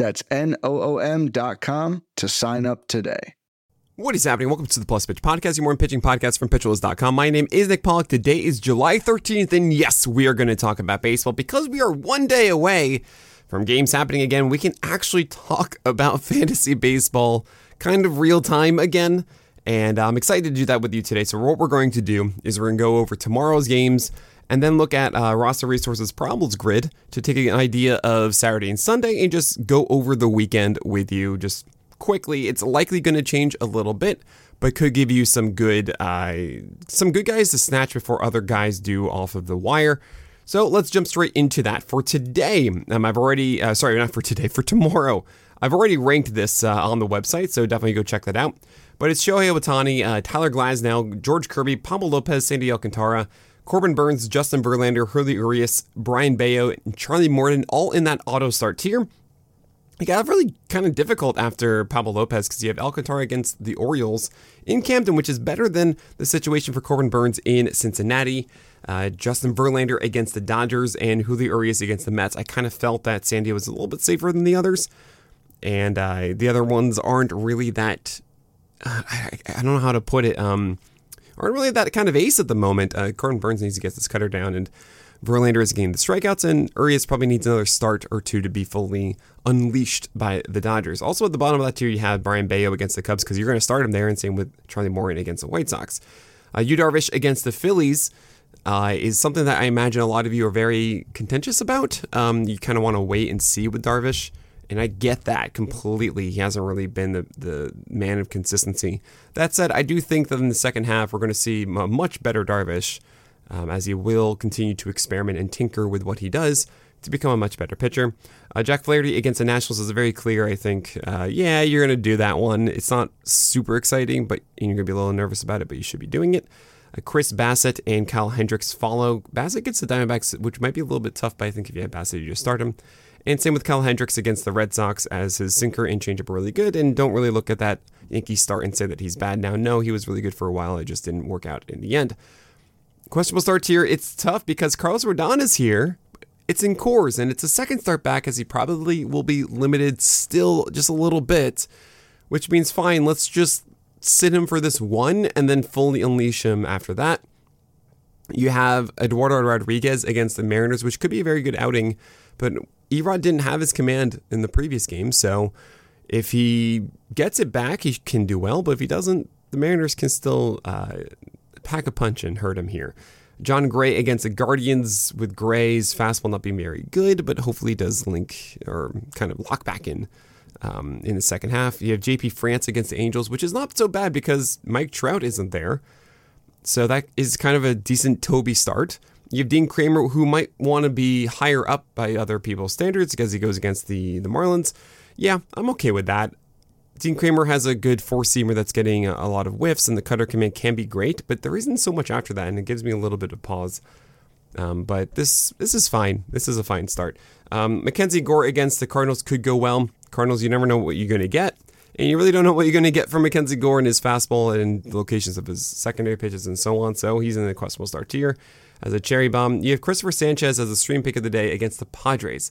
That's N O O M.com to sign up today. What is happening? Welcome to the Plus Pitch Podcast, your morning pitching podcast from PitcherList.com. My name is Nick Pollack. Today is July 13th, and yes, we are going to talk about baseball because we are one day away from games happening again. We can actually talk about fantasy baseball kind of real time again. And I'm excited to do that with you today. So, what we're going to do is we're going to go over tomorrow's games and then look at uh, roster resources probables grid to take an idea of Saturday and Sunday and just go over the weekend with you just quickly. It's likely going to change a little bit, but could give you some good uh, some good guys to snatch before other guys do off of the wire. So let's jump straight into that. For today, um, I've already uh, sorry not for today for tomorrow. I've already ranked this uh, on the website, so definitely go check that out. But it's Shohei Ohtani, uh, Tyler Glasnow, George Kirby, Pablo Lopez, Sandy Alcantara, Corbin Burnes, Justin Verlander, Julio Urias, Brayan Bello, and Charlie Morton, all in that auto start tier. It got really kind of difficult after Pablo Lopez because you have Alcantara against the Orioles in Camden, which is better than the situation for Corbin Burnes in Cincinnati. Uh, Justin Verlander against the Dodgers and Julio Urias against the Mets. I kind of felt that Sandy was a little bit safer than the others, and uh, the other ones aren't really that. Uh, I, I, don't know how to put it. Um, aren't really that kind of ace at the moment. Uh, Corbin Burnes needs to get this cutter down, and Verlander is getting the strikeouts, and Urias probably needs another start or two to be fully unleashed by the Dodgers. Also, at the bottom of that tier, you have Brayan Bello against the Cubs because you're going to start him there, and same with Charlie Morton against the White Sox. Uh, Yu Darvish against the Phillies uh, is something that I imagine a lot of you are very contentious about. Um, you kind of want to wait and see with Darvish, and I get that completely. He hasn't really been the, the man of consistency. That said, I do think that in the second half, we're going to see a much better Darvish um, as he will continue to experiment and tinker with what he does to become a much better pitcher. Uh, Jack Flaherty against the Nationals is very clear, I think. Uh, yeah, you're going to do that one. It's not super exciting, but you're going to be a little nervous about it, but you should be doing it. Uh, Chris Bassitt and Kyle Hendricks follow. Bassitt gets the Diamondbacks, which might be a little bit tough, but I think if you have Bassett, you just start him. And same with Kyle Hendricks against the Red Sox, as his sinker and changeup are really good. And don't really look at that Yankee start and say that he's bad now. No, he was really good for a while. It just didn't work out in the end. Questionable start here. It's tough because Carlos Rodon is here. It's in Coors, and it's a second start back as he probably will be limited still just a little bit, which means fine, let's just sit him for this one and then fully unleash him after that. You have Eduardo Rodriguez against the Mariners, which could be a very good outing, but Erod didn't have his command in the previous game, so if he gets it back, he can do well, but if he doesn't, the Mariners can still uh, pack a punch and hurt him here. Jon Gray against the Guardians with Gray's fastball not being very good, but hopefully does link or kind of lock back in um, in the second half. You have JP France against the Angels, which is not so bad because Mike Trout isn't there. So that is kind of a decent Toby start. You have Dean Kremer, who might want to be higher up by other people's standards because he goes against the, the Marlins. Yeah, I'm okay with that. Dean Kremer has a good four seamer that's getting a, lot of whiffs, and the cutter command can be great, but there isn't so much after that, and it gives me a little bit of pause. Um, but this this is fine. This is a fine start. Um, Mackenzie Gore against the Cardinals could go well. Cardinals, you never know what you're going to get, and you really don't know what you're going to get from Mackenzie Gore and his fastball and locations of his secondary pitches and so on. So he's in the questionable start tier as a cherry bomb. You have Christopher Sanchez as a stream pick of the day against the Padres.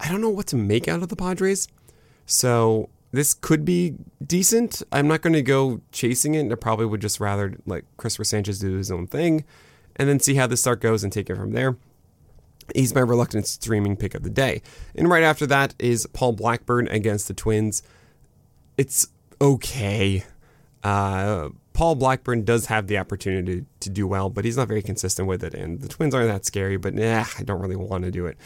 I don't know what to make out of the Padres. So this could be decent. I'm not going to go chasing it. I probably would just rather let Christopher Sanchez do his own thing and then see how the start goes and take it from there. He's my reluctant streaming pick of the day. And right after that is Paul Blackburn against the Twins. It's okay. Uh, Paul Blackburn does have the opportunity to do well, but he's not very consistent with it. And the Twins aren't that scary, but nah, I don't really want to do it.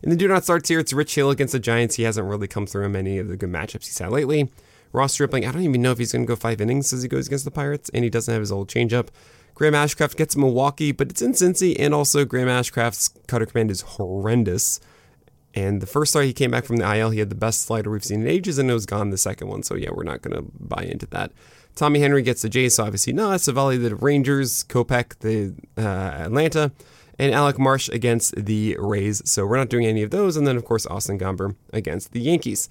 In the do not start here, it's Rich Hill against the Giants. He hasn't really come through in many of the good matchups he's had lately. Ross Stripling, I don't even know if he's going to go five innings as he goes against the Pirates, and he doesn't have his old changeup. Graham Ashcraft gets Milwaukee, but it's in Cincy, and also Graham Ashcraft's cutter command is horrendous. And the first start he came back from the IL, he had the best slider we've seen in ages, and it was gone the second one. So yeah, we're not going to buy into that. Tommy Henry gets the Jays, so obviously not. Civale the Rangers, Kopech the uh, Atlanta, and Alec Marsh against the Rays. So we're not doing any of those. And then of course Austin Gomber against the Yankees.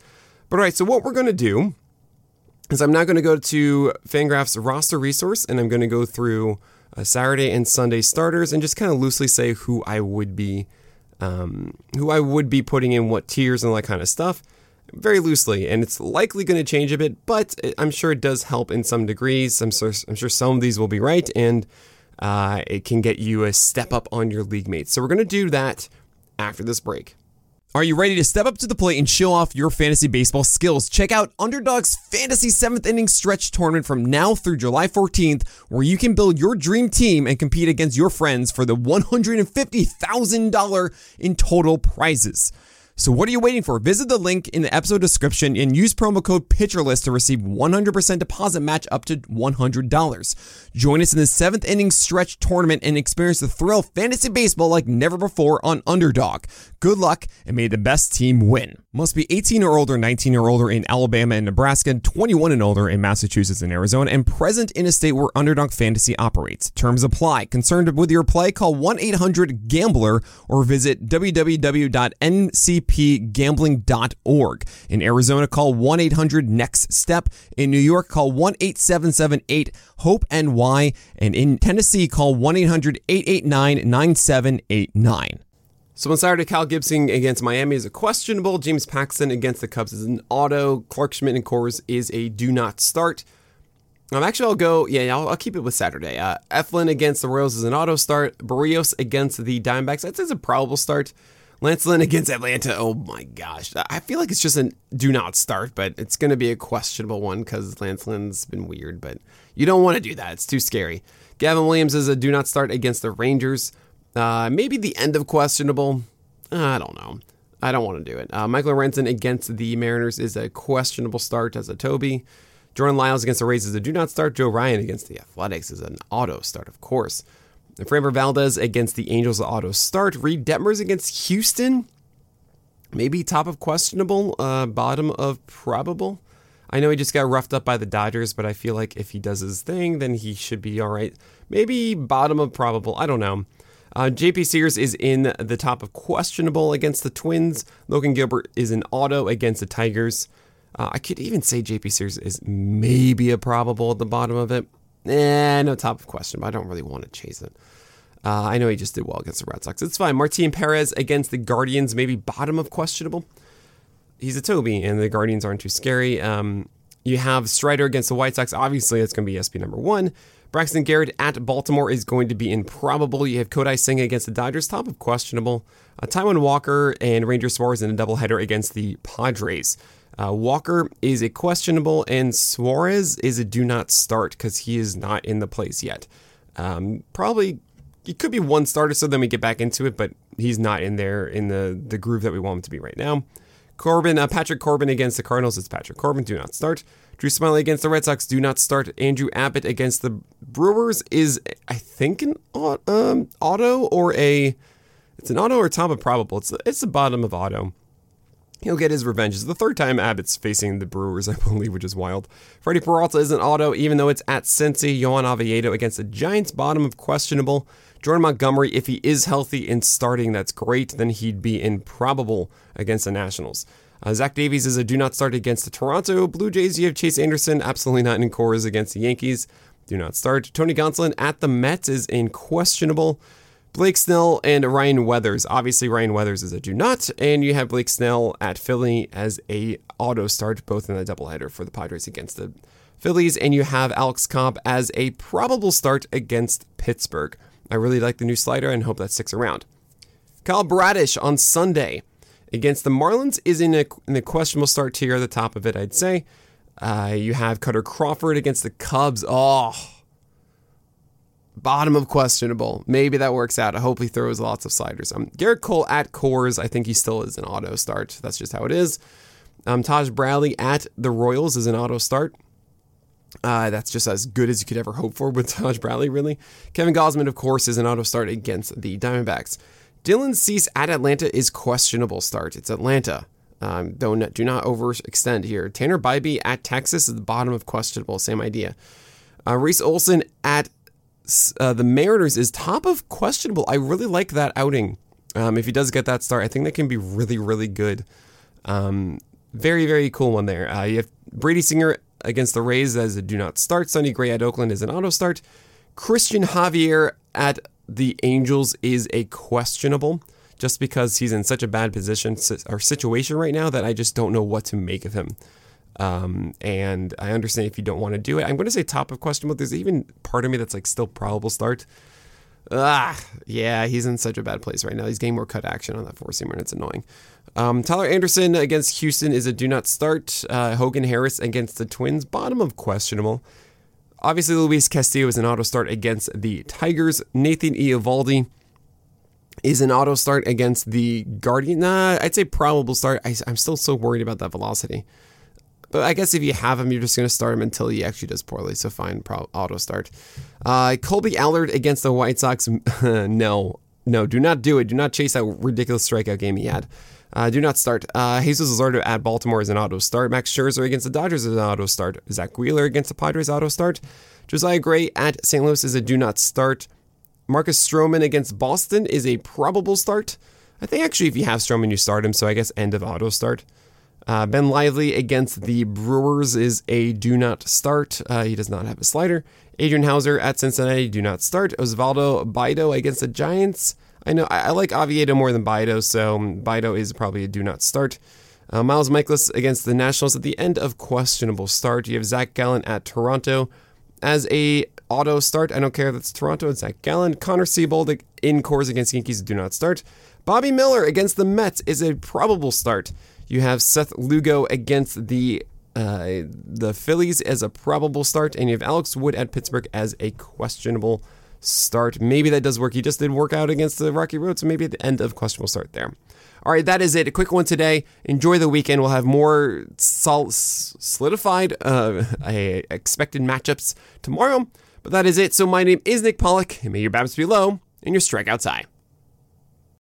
But all right, so what we're going to do is I'm now going to go to Fangraphs roster resource, and I'm going to go through uh, Saturday and Sunday starters and just kind of loosely say who I would be um, who I would be putting in what tiers and all that kind of stuff, very loosely. And it's likely going to change a bit, but I'm sure it does help in some degrees. I'm sure, I'm sure some of these will be right, and uh, it can get you a step up on your league mates. So we're going to do that after this break. Are you ready to step up to the plate and show off your fantasy baseball skills? Check out Underdog's Fantasy 7th Inning Stretch Tournament from now through July 14th, where you can build your dream team and compete against your friends for the $150,000 in total prizes. So what are you waiting for? Visit the link in the episode description and use promo code PITCHERLIST to receive 100% deposit match up to $100. Join us in the seventh inning stretch tournament and experience the thrill of fantasy baseball like never before on Underdog. Good luck and may the best team win. Must be 18 or older, 19 or older in Alabama and Nebraska, 21 and older in Massachusetts and Arizona, and present in a state where Underdog Fantasy operates. Terms apply. Concerned with your play? Call 1 800 GAMBLER or visit www.ncpgambling.org. In Arizona, call 1 800 NEXT STEP. In New York, call 1 8778 HOPE NY. And in Tennessee, call 1 800 889 9789. So on Saturday, Kyle Gibson against Miami is a questionable. James Paxton against the Cubs is an auto. Clarke Schmidt and Coors is a do not start. Um, actually, I'll go. Yeah, I'll, I'll keep it with Saturday. Uh, Eflin against the Royals is an auto start. Berrios against the Diamondbacks. That's a probable start. Lance Lynn against Atlanta. Oh my gosh. I feel like it's just a do not start, but it's going to be a questionable one because Lance Lynn's been weird, but you don't want to do that. It's too scary. Gavin Williams is a do not start against the Rangers. Uh, maybe the end of questionable. I don't know. I don't want to do it. Uh, Michael Lorenzen against the Mariners is a questionable start as a Toby. Jordan Lyles against the Rays is a do not start. Joe Ryan against the Athletics is an auto start, of course. And Framber Valdez against the Angels auto start. Reid Detmers against Houston. Maybe top of questionable, uh, bottom of probable. I know he just got roughed up by the Dodgers, but I feel like if he does his thing, then he should be all right. Maybe bottom of probable. I don't know. Uh, JP Sears is in the top of questionable against the Twins. Logan Gilbert is an auto against the Tigers. Uh, I could even say JP Sears is maybe a probable at the bottom of it. Eh, no top of question, but I don't really want to chase it. Uh, I know he just did well against the Red Sox. It's fine. Martin Perez against the Guardians, maybe bottom of questionable. He's a Toby, and the Guardians aren't too scary. Um, you have Strider against the White Sox. Obviously, it's going to be SP number one. Braxton Garrett at Baltimore is going to be improbable. You have Kodai Senga against the Dodgers, top of questionable. Uh, Taijuan Walker and Ranger Suarez in a doubleheader against the Padres. Uh, Walker is a questionable, and Suarez is a do not start because he is not in the place yet. Um, probably it could be one starter, so then we get back into it, but he's not in there in the the groove that we want him to be right now. Corbin, uh, Patrick Corbin against the Cardinals is Patrick Corbin, do not start. Drew Smyly against the Red Sox, do not start. Andrew Abbott against the Brewers is, I think, an um, auto or a. It's an auto or top of probable. It's it's the bottom of auto. He'll get his revenge. It's the third time Abbott's facing the Brewers, I believe, which is wild. Freddie Peralta is an auto, even though it's at Cincy. Johan Oviedo against the Giants, bottom of questionable. Jordan Montgomery, if he is healthy and starting, that's great. Then he'd be improbable against the Nationals. Uh, Zach Davies is a do not start against the Toronto Blue Jays. You have Chase Anderson, absolutely not in Coors against the Yankees. Do not start. Tony Gonsolin at the Mets is in questionable. Blake Snell and Ryan Weathers. Obviously, Ryan Weathers is a do not, and you have Blake Snell at Philly as a auto start, both in the doubleheader for the Padres against the Phillies, and you have Alex Cobb as a probable start against Pittsburgh. I really like the new slider and hope that sticks around. Kyle Bradish on Sunday against the Marlins is in a, in a questionable start tier at the top of it, I'd say. Uh, you have Kutter Crawford against the Cubs. Oh, bottom of questionable. Maybe that works out. I hope he throws lots of sliders. Um, Gerrit Cole at Coors. I think he still is an auto start. That's just how it is. Um, Taj Bradley at the Royals is an auto start. Uh, that's just as good as you could ever hope for with Taj Bradley, really. Kevin Gausman, of course, is an auto start against the Diamondbacks. Dylan Cease at Atlanta is questionable start. It's Atlanta. Um, don't do not overextend here. Tanner Bibee at Texas is the bottom of questionable. Same idea. Uh, Reese Olson at uh, the Mariners is top of questionable. I really like that outing. Um, if he does get that start, I think that can be really, really good. Um, very, very cool one there. Uh, you have Brady Singer against the Rays as a do not start. Sonny Gray at Oakland is an auto start. Cristian Javier at the Angels is a questionable just because he's in such a bad position or situation right now that I just don't know what to make of him. Um, and I understand if you don't want to do it. I'm going to say top of questionable. There's even part of me that's like still probable start. Ah, yeah, he's in such a bad place right now. He's getting more cut action on that four seamer, and it's annoying. Um, Tyler Anderson against Houston is a do not start. Uh, Hogan Harris against the Twins, bottom of questionable. Obviously, Luis Castillo is an auto start against the Tigers. Nathan Eovaldi is an auto start against the Guardian. Nah, I'd say probable start. I, am still so worried about that velocity. But I guess if you have him, you're just going to start him until he actually does poorly. So fine, pro- auto start. Uh, Kolby Allard against the White Sox. no, no, do not do it. Do not chase that ridiculous strikeout game he had. Uh, do not start. Uh, Jesus Luzardo at Baltimore is an auto start. Max Scherzer against the Dodgers is an auto start. Zack Wheeler against the Padres auto start. Josiah Gray at St. Louis is a do not start. Marcus Stroman against Boston is a probable start. I think actually if you have Stroman, you start him. So I guess end of auto start. Uh, ben Lively against the Brewers is a do not start. Uh, he does not have a slider. Adrian Houser at Cincinnati, do not start. Osvaldo Bido against the Giants. I know I, I like Oviedo more than Bido, so Bido is probably a do not start. Uh, Miles Mikolas against the Nationals at the end of questionable start. You have Zac Gallen at Toronto as a auto start. I don't care if it's Toronto, it's Zac Gallen. Connor Seabold in Coors against Yankees, do not start. Bobby Miller against the Mets is a probable start. You have Seth Lugo against the uh, the Phillies as a probable start, and you have Alex Wood at Pittsburgh as a questionable start. Maybe that does work. He just didn't work out against the Rocky Road, so maybe at the end of questionable start there. All right, that is it. A quick one today. Enjoy the weekend. We'll have more sol- solidified uh, expected matchups tomorrow. But that is it. So my name is Nick Pollack, and may your BABIPs be low and your strikeouts high.